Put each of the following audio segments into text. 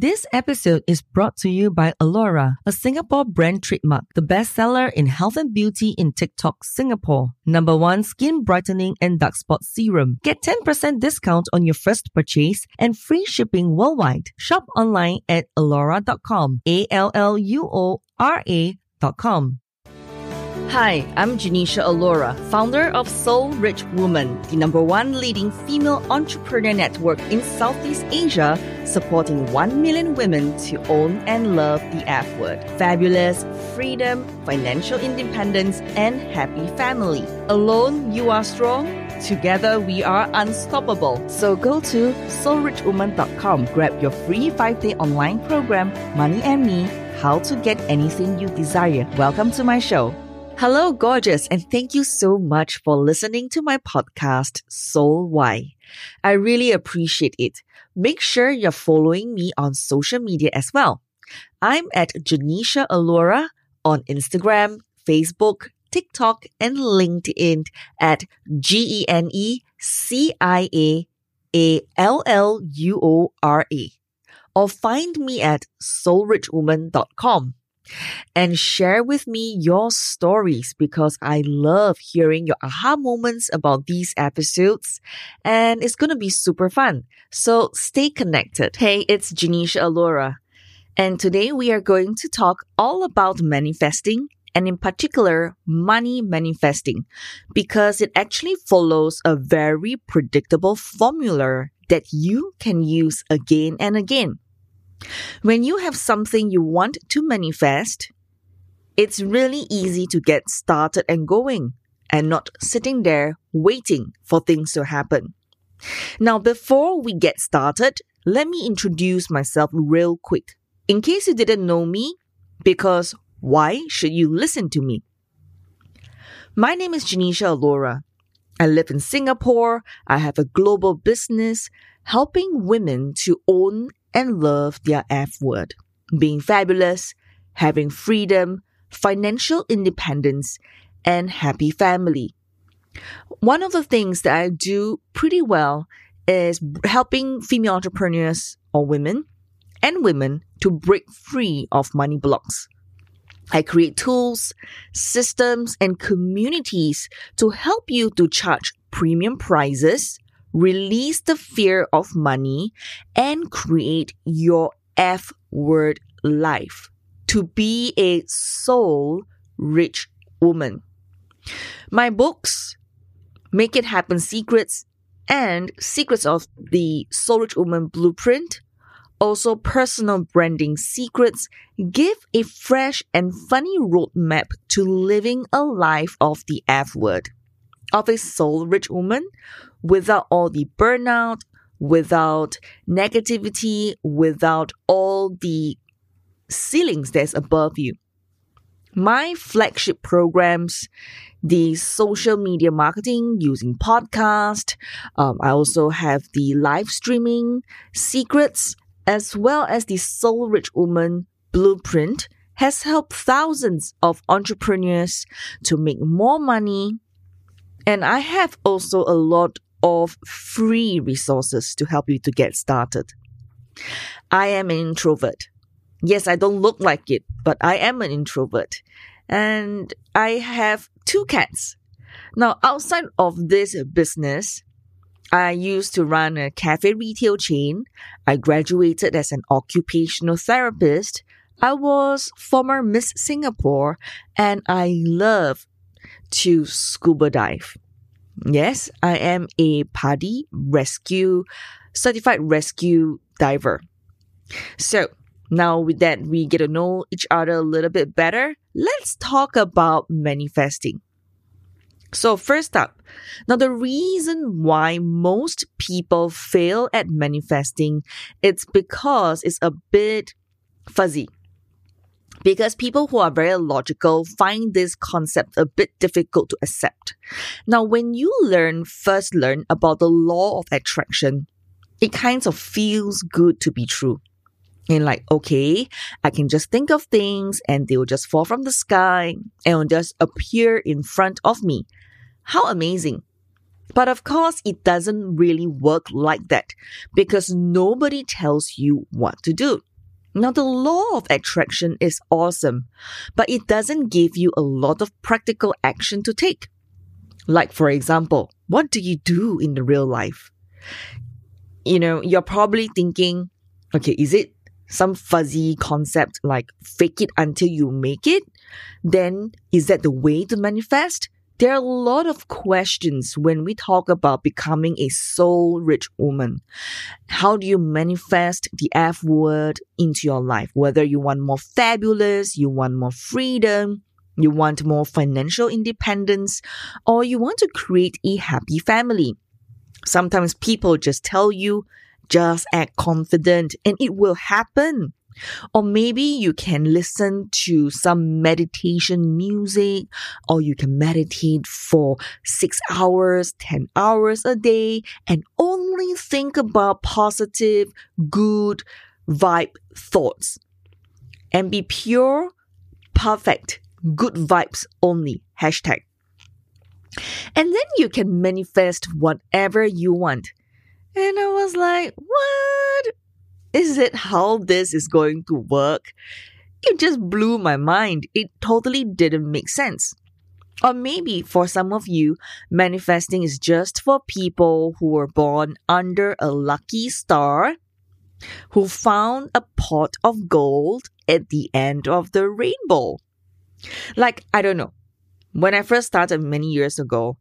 This episode is brought to you by Alluora, a Singapore brand trademark, the bestseller in health and beauty in TikTok Singapore. Number one skin brightening and dark spot serum. Get 10% discount on your first purchase and free shipping worldwide. Shop online at alluora.com. A L L U O R A.com. Hi, I'm Genecia Alluora, founder of Soul Rich Woman, the number one leading female entrepreneur network in Southeast Asia, supporting 1 million women to own and love the F word. Fabulous, freedom, financial independence, and happy family. Alone, you are strong. Together, we are unstoppable. So go to soulrichwoman.com, grab your free five day online program, Money and Me How to Get Anything You Desire. Welcome to my show. Hello, gorgeous, and thank you so much for listening to my podcast, Soul Why. I really appreciate it. Make sure you're following me on social media as well. I'm at Genecia Alluora on Instagram, Facebook, TikTok, and LinkedIn at G E N E C I A A L L U O R A. Or find me at soulrichwoman.com and share with me your stories because I love hearing your aha moments about these episodes and it's going to be super fun. So stay connected. Hey, it's Genecia Alluora. And today we are going to talk all about manifesting and in particular money manifesting because it actually follows a very predictable formula that you can use again and again. When you have something you want to manifest, it's really easy to get started and going and not sitting there waiting for things to happen. Now, before we get started, let me introduce myself real quick. In case you didn't know me, because why should you listen to me? My name is Genecia Alluora. I live in Singapore. I have a global business helping women to own and love their F word, being fabulous, having freedom, financial independence, and happy family. One of the things that I do pretty well is helping female entrepreneurs or women and women to break free of money blocks. I create tools, systems, and communities to help you to charge premium prices release the fear of money, and create your F word life to be a soul rich woman. My books, Make It Happen Secrets and Secrets of the Soul Rich Woman Blueprint, also personal branding secrets, give a fresh and funny roadmap to living a life of the F word, of a soul rich woman without all the burnout, without negativity, without all the ceilings that's above you. My flagship programs, the social media marketing using podcast. Um, I also have the live streaming secrets, as well as the Soul Rich Woman blueprint has helped thousands of entrepreneurs to make more money. And I have also a lot of free resources to help you to get started. I am an introvert. Yes, I don't look like it, but I am an introvert. And I have two cats. Now, outside of this business, I used to run a cafe retail chain. I graduated as an occupational therapist. I was former Miss Singapore and I love to scuba dive. Yes, I am a PADI rescue, certified rescue diver. So now with that, we get to know each other a little bit better. Let's talk about manifesting. So first up, now the reason why most people fail at manifesting, it's because it's a bit fuzzy because people who are very logical find this concept a bit difficult to accept. Now, when you learn, first learn about the law of attraction, it kind of feels good to be true. And like, okay, I can just think of things and they will just fall from the sky and will just appear in front of me. How amazing. But of course, it doesn't really work like that because nobody tells you what to do. Now, the law of attraction is awesome, but it doesn't give you a lot of practical action to take. Like, for example, what do you do in the real life? You know, you're probably thinking, okay, is it some fuzzy concept like fake it until you make it? Then is that the way to manifest? There are a lot of questions when we talk about becoming a soul rich woman. How do you manifest the F word into your life? Whether you want more fabulous, you want more freedom, you want more financial independence, or you want to create a happy family. Sometimes people just tell you, just act confident and it will happen. Or maybe you can listen to some meditation music, or you can meditate for six hours, 10 hours a day, and only think about positive, good vibe thoughts. And be pure, perfect, good vibes only. Hashtag. And then you can manifest whatever you want. And I was like, what? Is it how this is going to work? It just blew my mind. It totally didn't make sense. Or maybe for some of you, manifesting is just for people who were born under a lucky star, who found a pot of gold at the end of the rainbow. Like, I don't know. When I first started many years ago,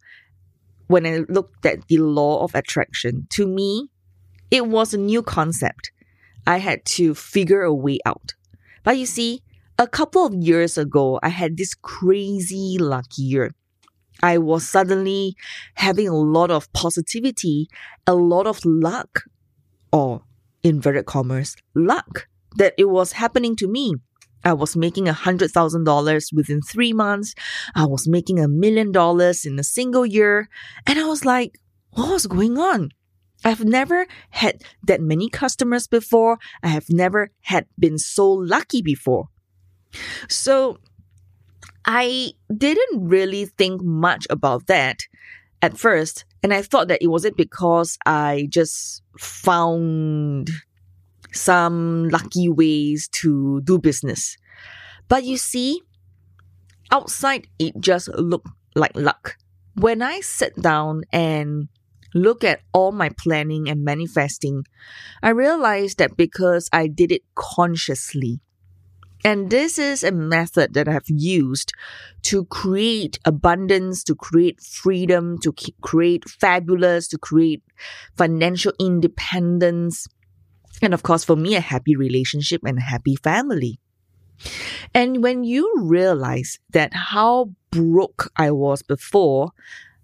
when I looked at the law of attraction, to me, it was a new concept. I had to figure a way out. But you see, a couple of years ago, I had this crazy lucky year. I was suddenly having a lot of positivity, a lot of luck, or inverted commas, luck that it was happening to me. I was making a hundred thousand dollars within three months. I was making a million dollars in a single year. And I was like, what was going on? I've never had that many customers before. I have never had been so lucky before. So I didn't really think much about that at first. And I thought that it wasn't because I just found some lucky ways to do business. But you see, outside it just looked like luck. When I sat down and look at all my planning and manifesting, I realized that because I did it consciously, and this is a method that I've used to create abundance, to create freedom, to create fabulous, to create financial independence. And of course, for me, a happy relationship and a happy family. And when you realize that how broke I was before,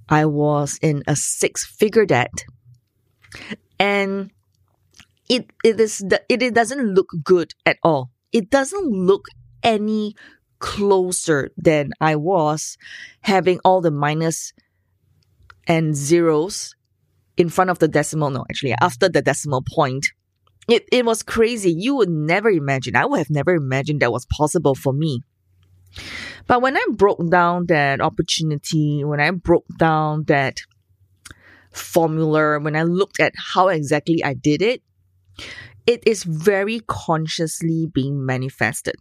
I was in a six figure debt. And it, it is, it, it doesn't look good at all. It doesn't look any closer than I was having all the minus and zeros in front of the decimal. No, actually, after the decimal point. It, it was crazy. You would never imagine. I would have never imagined that was possible for me. But when I broke down that opportunity, when I broke down that formula, when I looked at how exactly I did it, it is very consciously being manifested.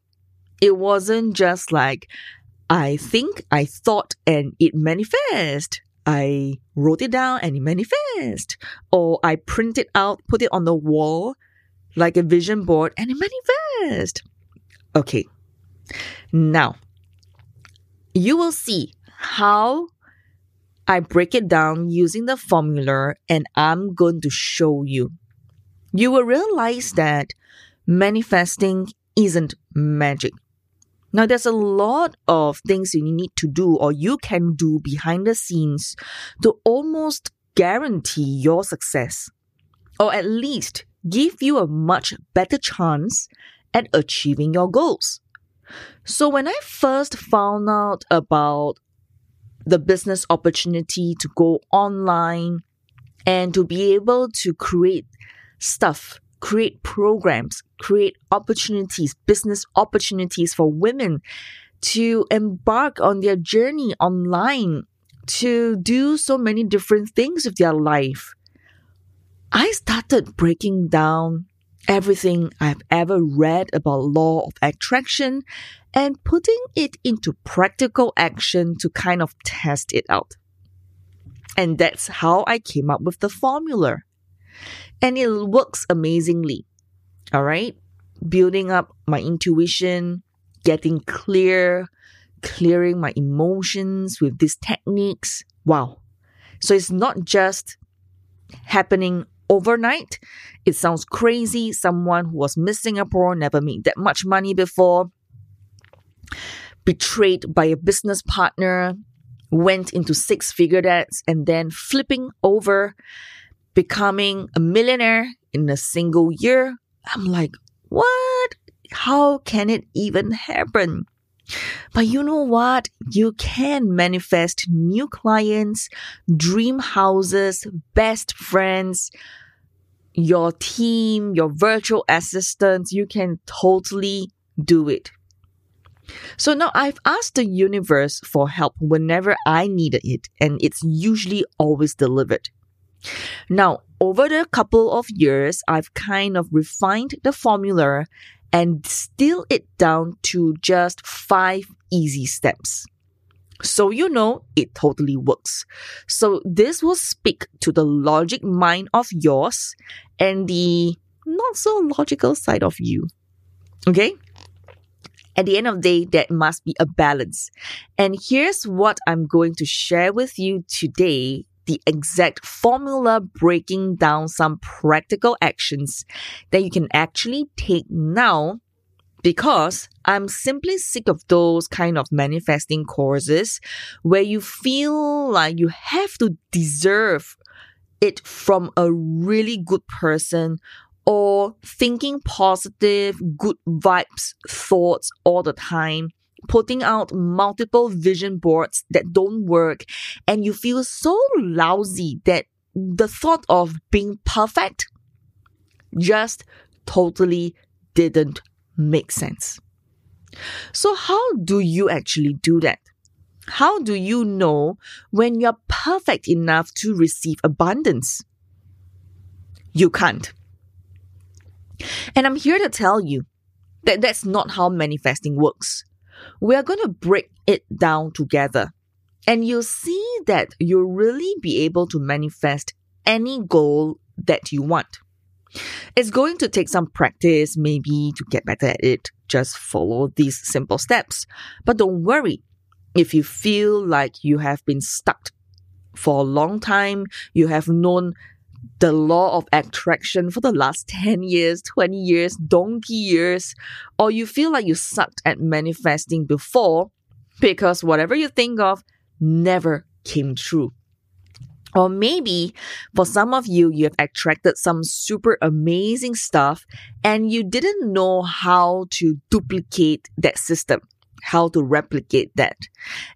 It wasn't just like, I think, I thought, and it manifest. I wrote it down and it manifest. Or I print it out, put it on the wall like a vision board and it manifest. Okay. Now, you will see how I break it down using the formula and I'm going to show you. You will realize that manifesting isn't magic. Now, there's a lot of things you need to do or you can do behind the scenes to almost guarantee your success, or at least give you a much better chance at achieving your goals. So when I first found out about the business opportunity to go online and to be able to create stuff, create programs, create opportunities, business opportunities for women to embark on their journey online, to do so many different things with their life. I started breaking down everything I've ever read about law of attraction and putting it into practical action to kind of test it out. And that's how I came up with the formula. And it works amazingly. All right. Building up my intuition, getting clear, clearing my emotions with these techniques. Wow. So it's not just happening overnight. It sounds crazy. Someone who was Miss Singapore, never made that much money before, betrayed by a business partner, went into six figure debts, and then flipping over, becoming a millionaire in a single year. I'm like, what? How can it even happen? But you know what? You can manifest new clients, dream houses, best friends, your team, your virtual assistants. You can totally do it. So now I've asked the universe for help whenever I needed it, and it's usually always delivered. Now, over the couple of years, I've kind of refined the formula and distill it down to just five easy steps. So you know it totally works. So this will speak to the logic mind of yours and the not so logical side of you. Okay? At the end of the day, there must be a balance. And here's what I'm going to share with you today the exact formula breaking down some practical actions that you can actually take now because I'm simply sick of those kind of manifesting courses where you feel like you have to deserve it from a really good person or thinking positive, good vibes, thoughts all the time, putting out multiple vision boards that don't work, and you feel so lousy that the thought of being perfect just totally didn't make sense. So, how do you actually do that? How do you know when you're perfect enough to receive abundance? You can't. And I'm here to tell you that that's not how manifesting works. We are going to break it down together. And you'll see that you'll really be able to manifest any goal that you want. It's going to take some practice, maybe to get better at it. Just follow these simple steps. But don't worry. If you feel like you have been stuck for a long time, you have known the law of attraction for the last 10 years, 20 years, donkey years, or you feel like you sucked at manifesting before because whatever you think of never came true. Or maybe for some of you, you have attracted some super amazing stuff and you didn't know how to duplicate that system, how to replicate that.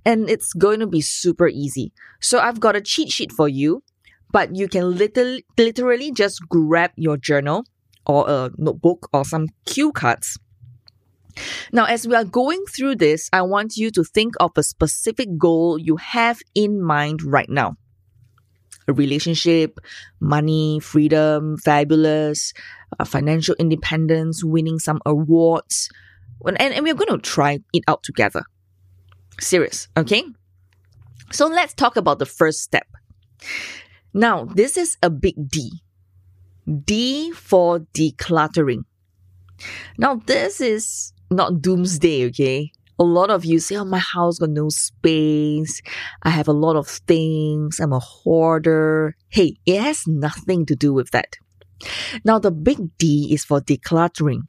And it's going to be super easy. So I've got a cheat sheet for you but you can literally, literally just grab your journal or a notebook or some cue cards. Now, as we are going through this, I want you to think of a specific goal you have in mind right now. A relationship, money, freedom, fabulous, uh, financial independence, winning some awards. And, and we're going to try it out together. Serious, okay? So let's talk about the first step. Now, this is a big D. D for decluttering. Now, this is not doomsday, okay? A lot of you say, oh, my house got no space. I have a lot of things. I'm a hoarder. Hey, it has nothing to do with that. Now, the big D is for decluttering.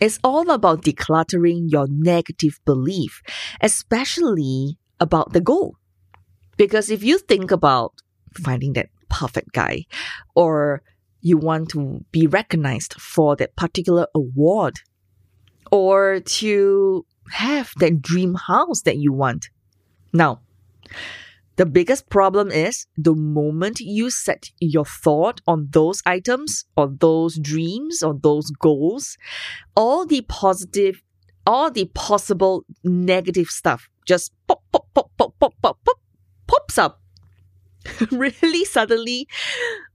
It's all about decluttering your negative belief, especially about the goal. Because if you think about finding that perfect guy or you want to be recognized for that particular award or to have that dream house that you want. Now, the biggest problem is the moment you set your thought on those items or those dreams or those goals, all the positive, all the possible negative stuff just pop, pop, pop, pop, pop, pop, pop, pops up really suddenly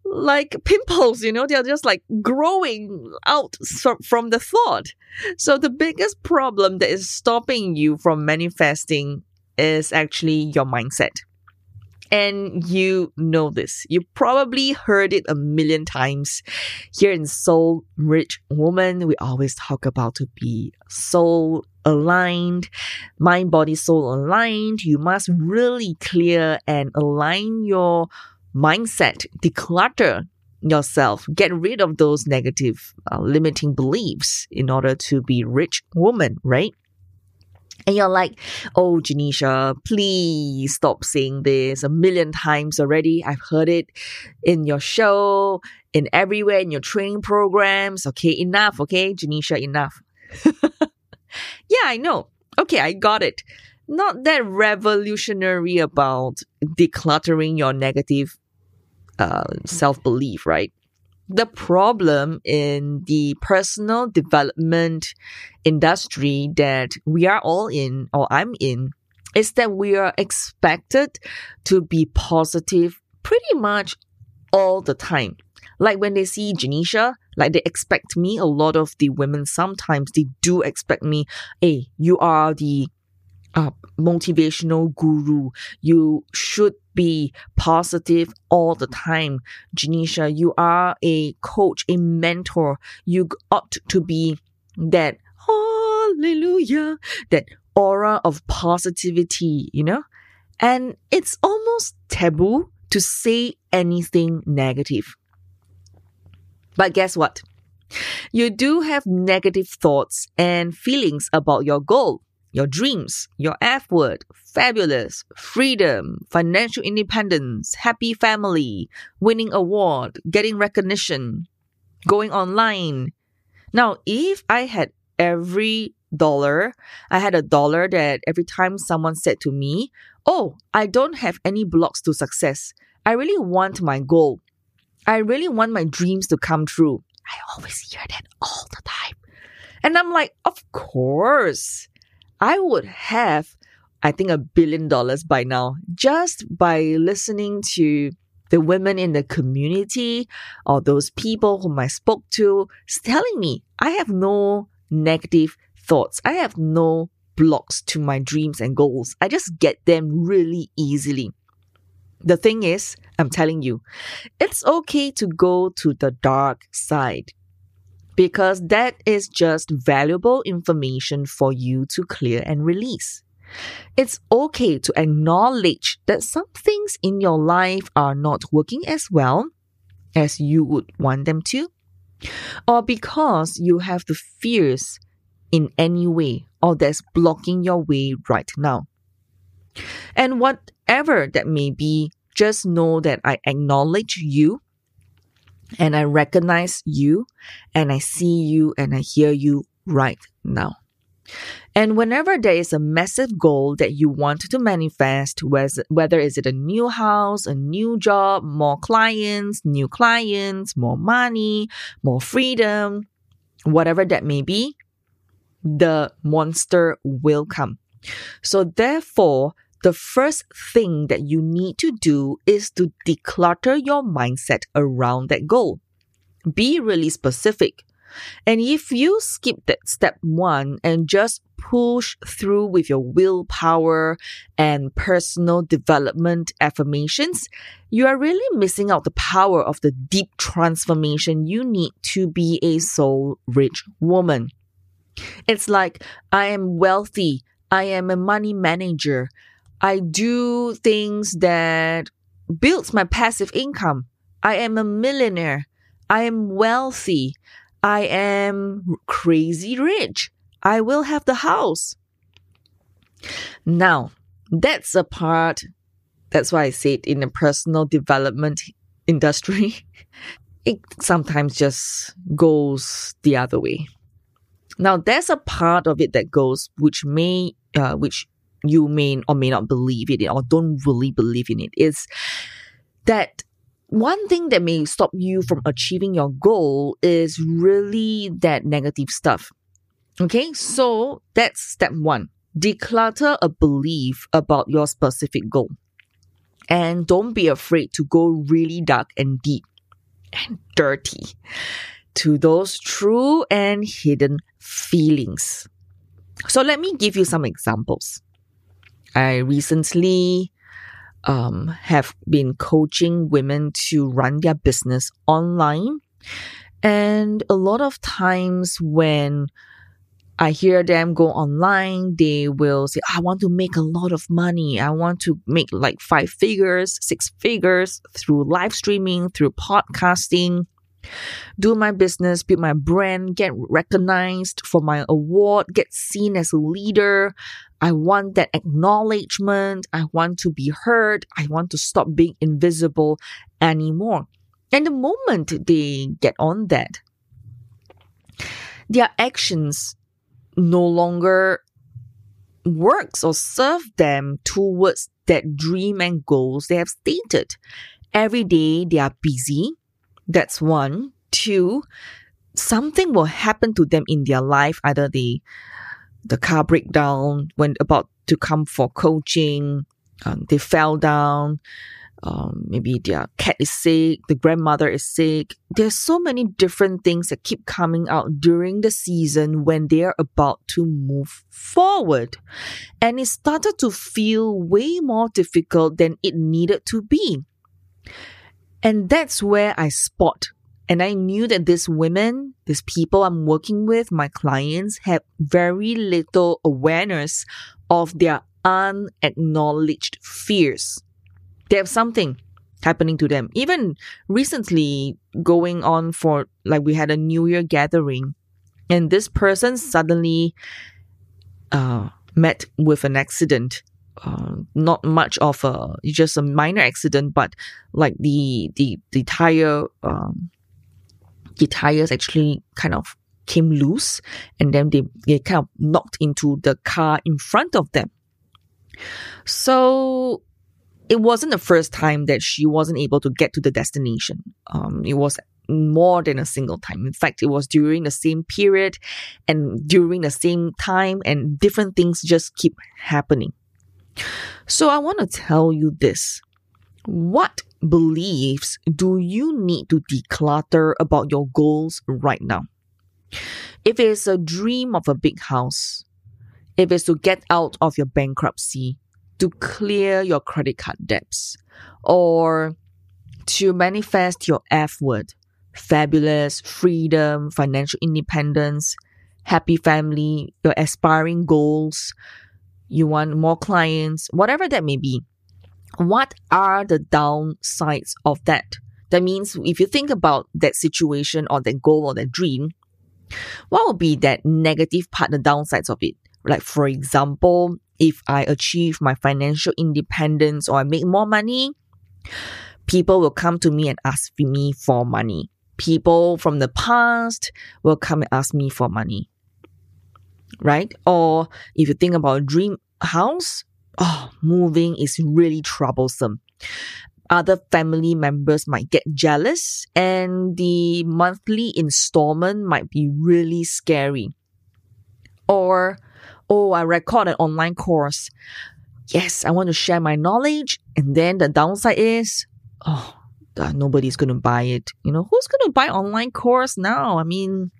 like pimples, you know, they're just like growing out from the thought. So the biggest problem that is stopping you from manifesting is actually your mindset. And you know this. You probably heard it a million times. Here in Soul Rich Woman, we always talk about to be soul aligned, mind, body, soul aligned. You must really clear and align your mindset, declutter yourself, get rid of those negative uh, limiting beliefs in order to be rich woman, right? And you're like, oh, Genecia, please stop saying this a million times already. I've heard it in your show, in everywhere, in your training programs. Okay, enough. Okay, Genecia, enough. yeah, I know. Okay, I got it. Not that revolutionary about decluttering your negative uh, self belief, right? the problem in the personal development industry that we are all in or I'm in is that we are expected to be positive pretty much all the time. Like when they see Genecia, like they expect me, a lot of the women sometimes they do expect me, hey, you are the uh, motivational guru. You should be positive all the time. Genecia, you are a coach, a mentor. You ought to be that hallelujah, that aura of positivity, you know? And it's almost taboo to say anything negative. But guess what? You do have negative thoughts and feelings about your goal your dreams, your F word, fabulous, freedom, financial independence, happy family, winning award, getting recognition, going online. Now, if I had every dollar, I had a dollar that every time someone said to me, Oh, I don't have any blocks to success. I really want my goal. I really want my dreams to come true. I always hear that all the time. And I'm like, Of course. I would have, I think, a billion dollars by now just by listening to the women in the community or those people whom I spoke to telling me I have no negative thoughts. I have no blocks to my dreams and goals. I just get them really easily. The thing is, I'm telling you, it's okay to go to the dark side because that is just valuable information for you to clear and release. It's okay to acknowledge that some things in your life are not working as well as you would want them to, or because you have the fears in any way or that's blocking your way right now. And whatever that may be, just know that I acknowledge you and I recognize you and I see you and I hear you right now. And whenever there is a massive goal that you want to manifest, whether is it a new house, a new job, more clients, new clients, more money, more freedom, whatever that may be, the monster will come. So therefore, the first thing that you need to do is to declutter your mindset around that goal. Be really specific. And if you skip that step one and just push through with your willpower and personal development affirmations, you are really missing out the power of the deep transformation you need to be a soul rich woman. It's like, I am wealthy. I am a money manager. I do things that builds my passive income. I am a millionaire. I am wealthy. I am crazy rich. I will have the house. Now, that's a part, that's why I said in the personal development industry, it sometimes just goes the other way. Now, there's a part of it that goes, which may, uh, which you may or may not believe in it or don't really believe in it is that one thing that may stop you from achieving your goal is really that negative stuff. Okay, so that's step one. Declutter a belief about your specific goal. And don't be afraid to go really dark and deep. and dirty to those true and hidden feelings. So let me give you some examples. I recently um, have been coaching women to run their business online. And a lot of times when I hear them go online, they will say, I want to make a lot of money. I want to make like five figures, six figures through live streaming, through podcasting, do my business, build my brand, get recognized for my award, get seen as a leader. I want that acknowledgement. I want to be heard. I want to stop being invisible anymore. And the moment they get on that, their actions no longer works or serve them towards that dream and goals they have stated. Every day they are busy, that's one. Two, something will happen to them in their life. Either the the car breakdown when about to come for coaching, um, they fell down. Um, maybe their cat is sick, the grandmother is sick. There's so many different things that keep coming out during the season when they're about to move forward. And it started to feel way more difficult than it needed to be. And that's where I spot. And I knew that these women, these people I'm working with, my clients, have very little awareness of their unacknowledged fears. They have something happening to them. Even recently, going on for like we had a New Year gathering, and this person suddenly uh, met with an accident uh, not much of a just a minor accident, but like the the the tire um, the tires actually kind of came loose, and then they they kind of knocked into the car in front of them. So it wasn't the first time that she wasn't able to get to the destination. Um, it was more than a single time. In fact, it was during the same period and during the same time, and different things just keep happening. So I want to tell you this. What beliefs do you need to declutter about your goals right now? If it's a dream of a big house, if it's to get out of your bankruptcy, to clear your credit card debts, or to manifest your F word, fabulous, freedom, financial independence, happy family, your aspiring goals, you want more clients, whatever that may be. What are the downsides of that? That means if you think about that situation or that goal or that dream, what would be that negative part, the downsides of it? Like, for example, if I achieve my financial independence or I make more money, people will come to me and ask me for money. People from the past will come and ask me for money right? Or if you think about dream house, oh, moving is really troublesome. Other family members might get jealous and the monthly installment might be really scary. Or, oh, I record an online course. Yes, I want to share my knowledge. And then the downside is, oh, God, nobody's going to buy it. You know, who's going to buy online course now? I mean,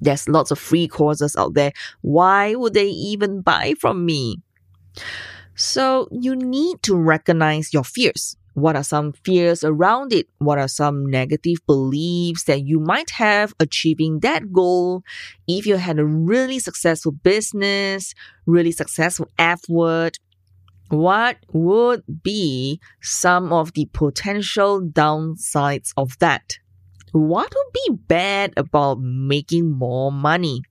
there's lots of free courses out there. Why would they even buy from me? So you need to recognize your fears. What are some fears around it? What are some negative beliefs that you might have achieving that goal? If you had a really successful business, really successful F word, what would be some of the potential downsides of that? What would be bad about making more money?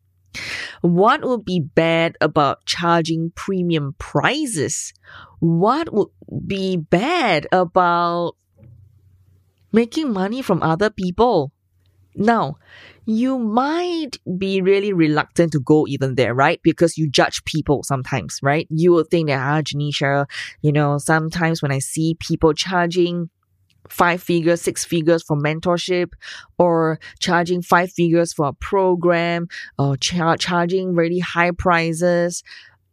What would be bad about charging premium prices? What would be bad about making money from other people? Now, you might be really reluctant to go even there, right? Because you judge people sometimes, right? You will think that, ah, Genecia, you know, sometimes when I see people charging five figures, six figures for mentorship, or charging five figures for a program, or char- charging really high prices.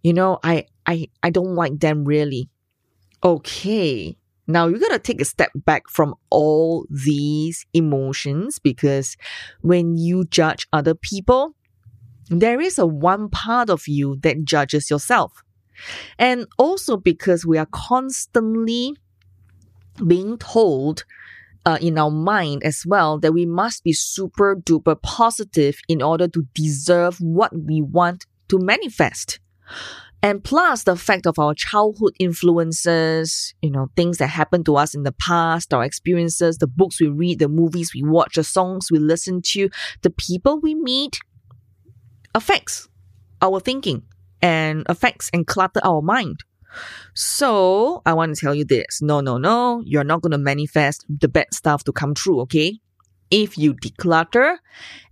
You know, I, I, I don't like them really. Okay. Now you gotta take a step back from all these emotions because when you judge other people, there is a one part of you that judges yourself. And also because we are constantly being told uh, in our mind as well that we must be super duper positive in order to deserve what we want to manifest. And plus the fact of our childhood influences, you know, things that happened to us in the past, our experiences, the books we read, the movies we watch, the songs we listen to, the people we meet affects our thinking and affects and clutter our mind. So I want to tell you this. No, no, no. You're not going to manifest the bad stuff to come true. Okay. If you declutter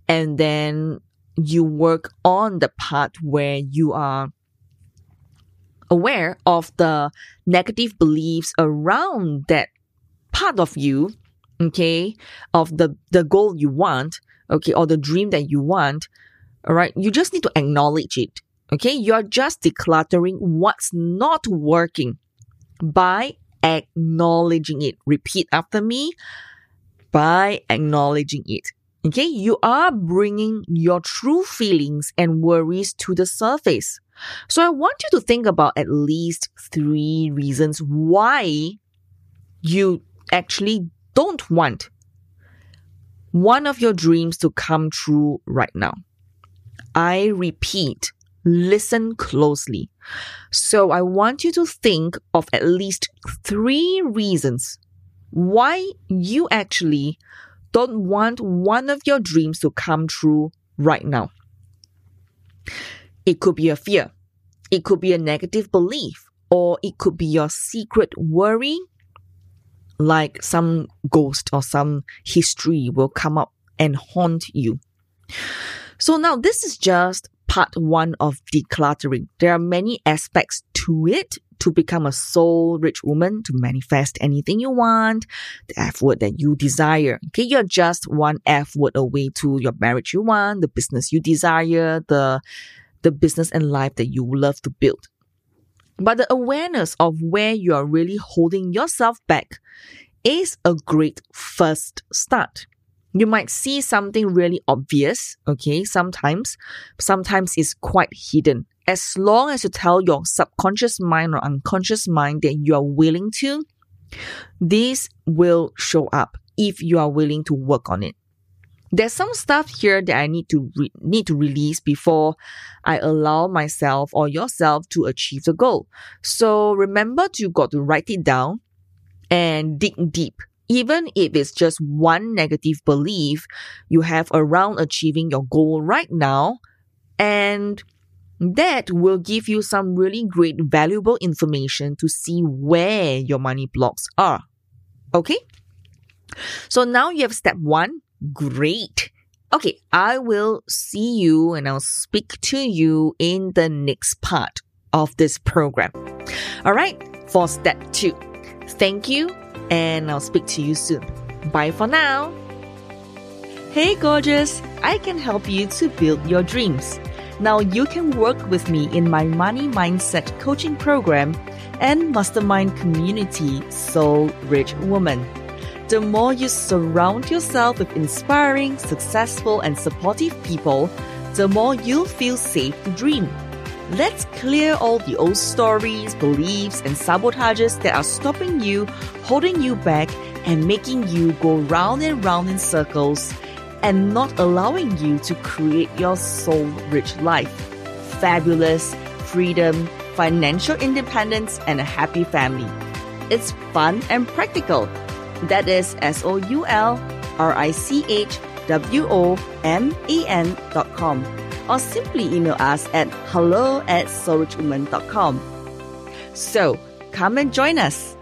and then you work on the part where you are aware of the negative beliefs around that part of you, okay, of the, the goal you want, okay, or the dream that you want, all right, you just need to acknowledge it, okay? You're just decluttering what's not working by acknowledging it. Repeat after me by acknowledging it. Okay, you are bringing your true feelings and worries to the surface. So I want you to think about at least three reasons why you actually don't want one of your dreams to come true right now. I repeat, listen closely. So I want you to think of at least three reasons why you actually don't want one of your dreams to come true right now. It could be a fear. It could be a negative belief, or it could be your secret worry, like some ghost or some history will come up and haunt you. So now this is just part one of decluttering. There are many aspects to it to become a soul rich woman, to manifest anything you want, the F word that you desire. Okay, you're just one F word away to your marriage you want, the business you desire, the the business and life that you love to build. But the awareness of where you are really holding yourself back is a great first start. You might see something really obvious, okay, sometimes. Sometimes it's quite hidden. As long as you tell your subconscious mind or unconscious mind that you are willing to, this will show up if you are willing to work on it there's some stuff here that I need to re- need to release before I allow myself or yourself to achieve the goal. So remember to got to write it down and dig deep. Even if it's just one negative belief you have around achieving your goal right now, and that will give you some really great valuable information to see where your money blocks are. Okay? So now you have step one, Great. Okay, I will see you and I'll speak to you in the next part of this program. All right, for step two. Thank you, and I'll speak to you soon. Bye for now. Hey, gorgeous! I can help you to build your dreams. Now you can work with me in my money mindset coaching program and mastermind community, Soul Rich Woman the more you surround yourself with inspiring, successful, and supportive people, the more you'll feel safe to dream. Let's clear all the old stories, beliefs, and sabotages that are stopping you, holding you back, and making you go round and round in circles and not allowing you to create your soul rich life. Fabulous, freedom, financial independence, and a happy family. It's fun and practical. That is S O U L R I C H W O M E N dot com. Or simply email us at hello at soulrichwoman.com. So come and join us.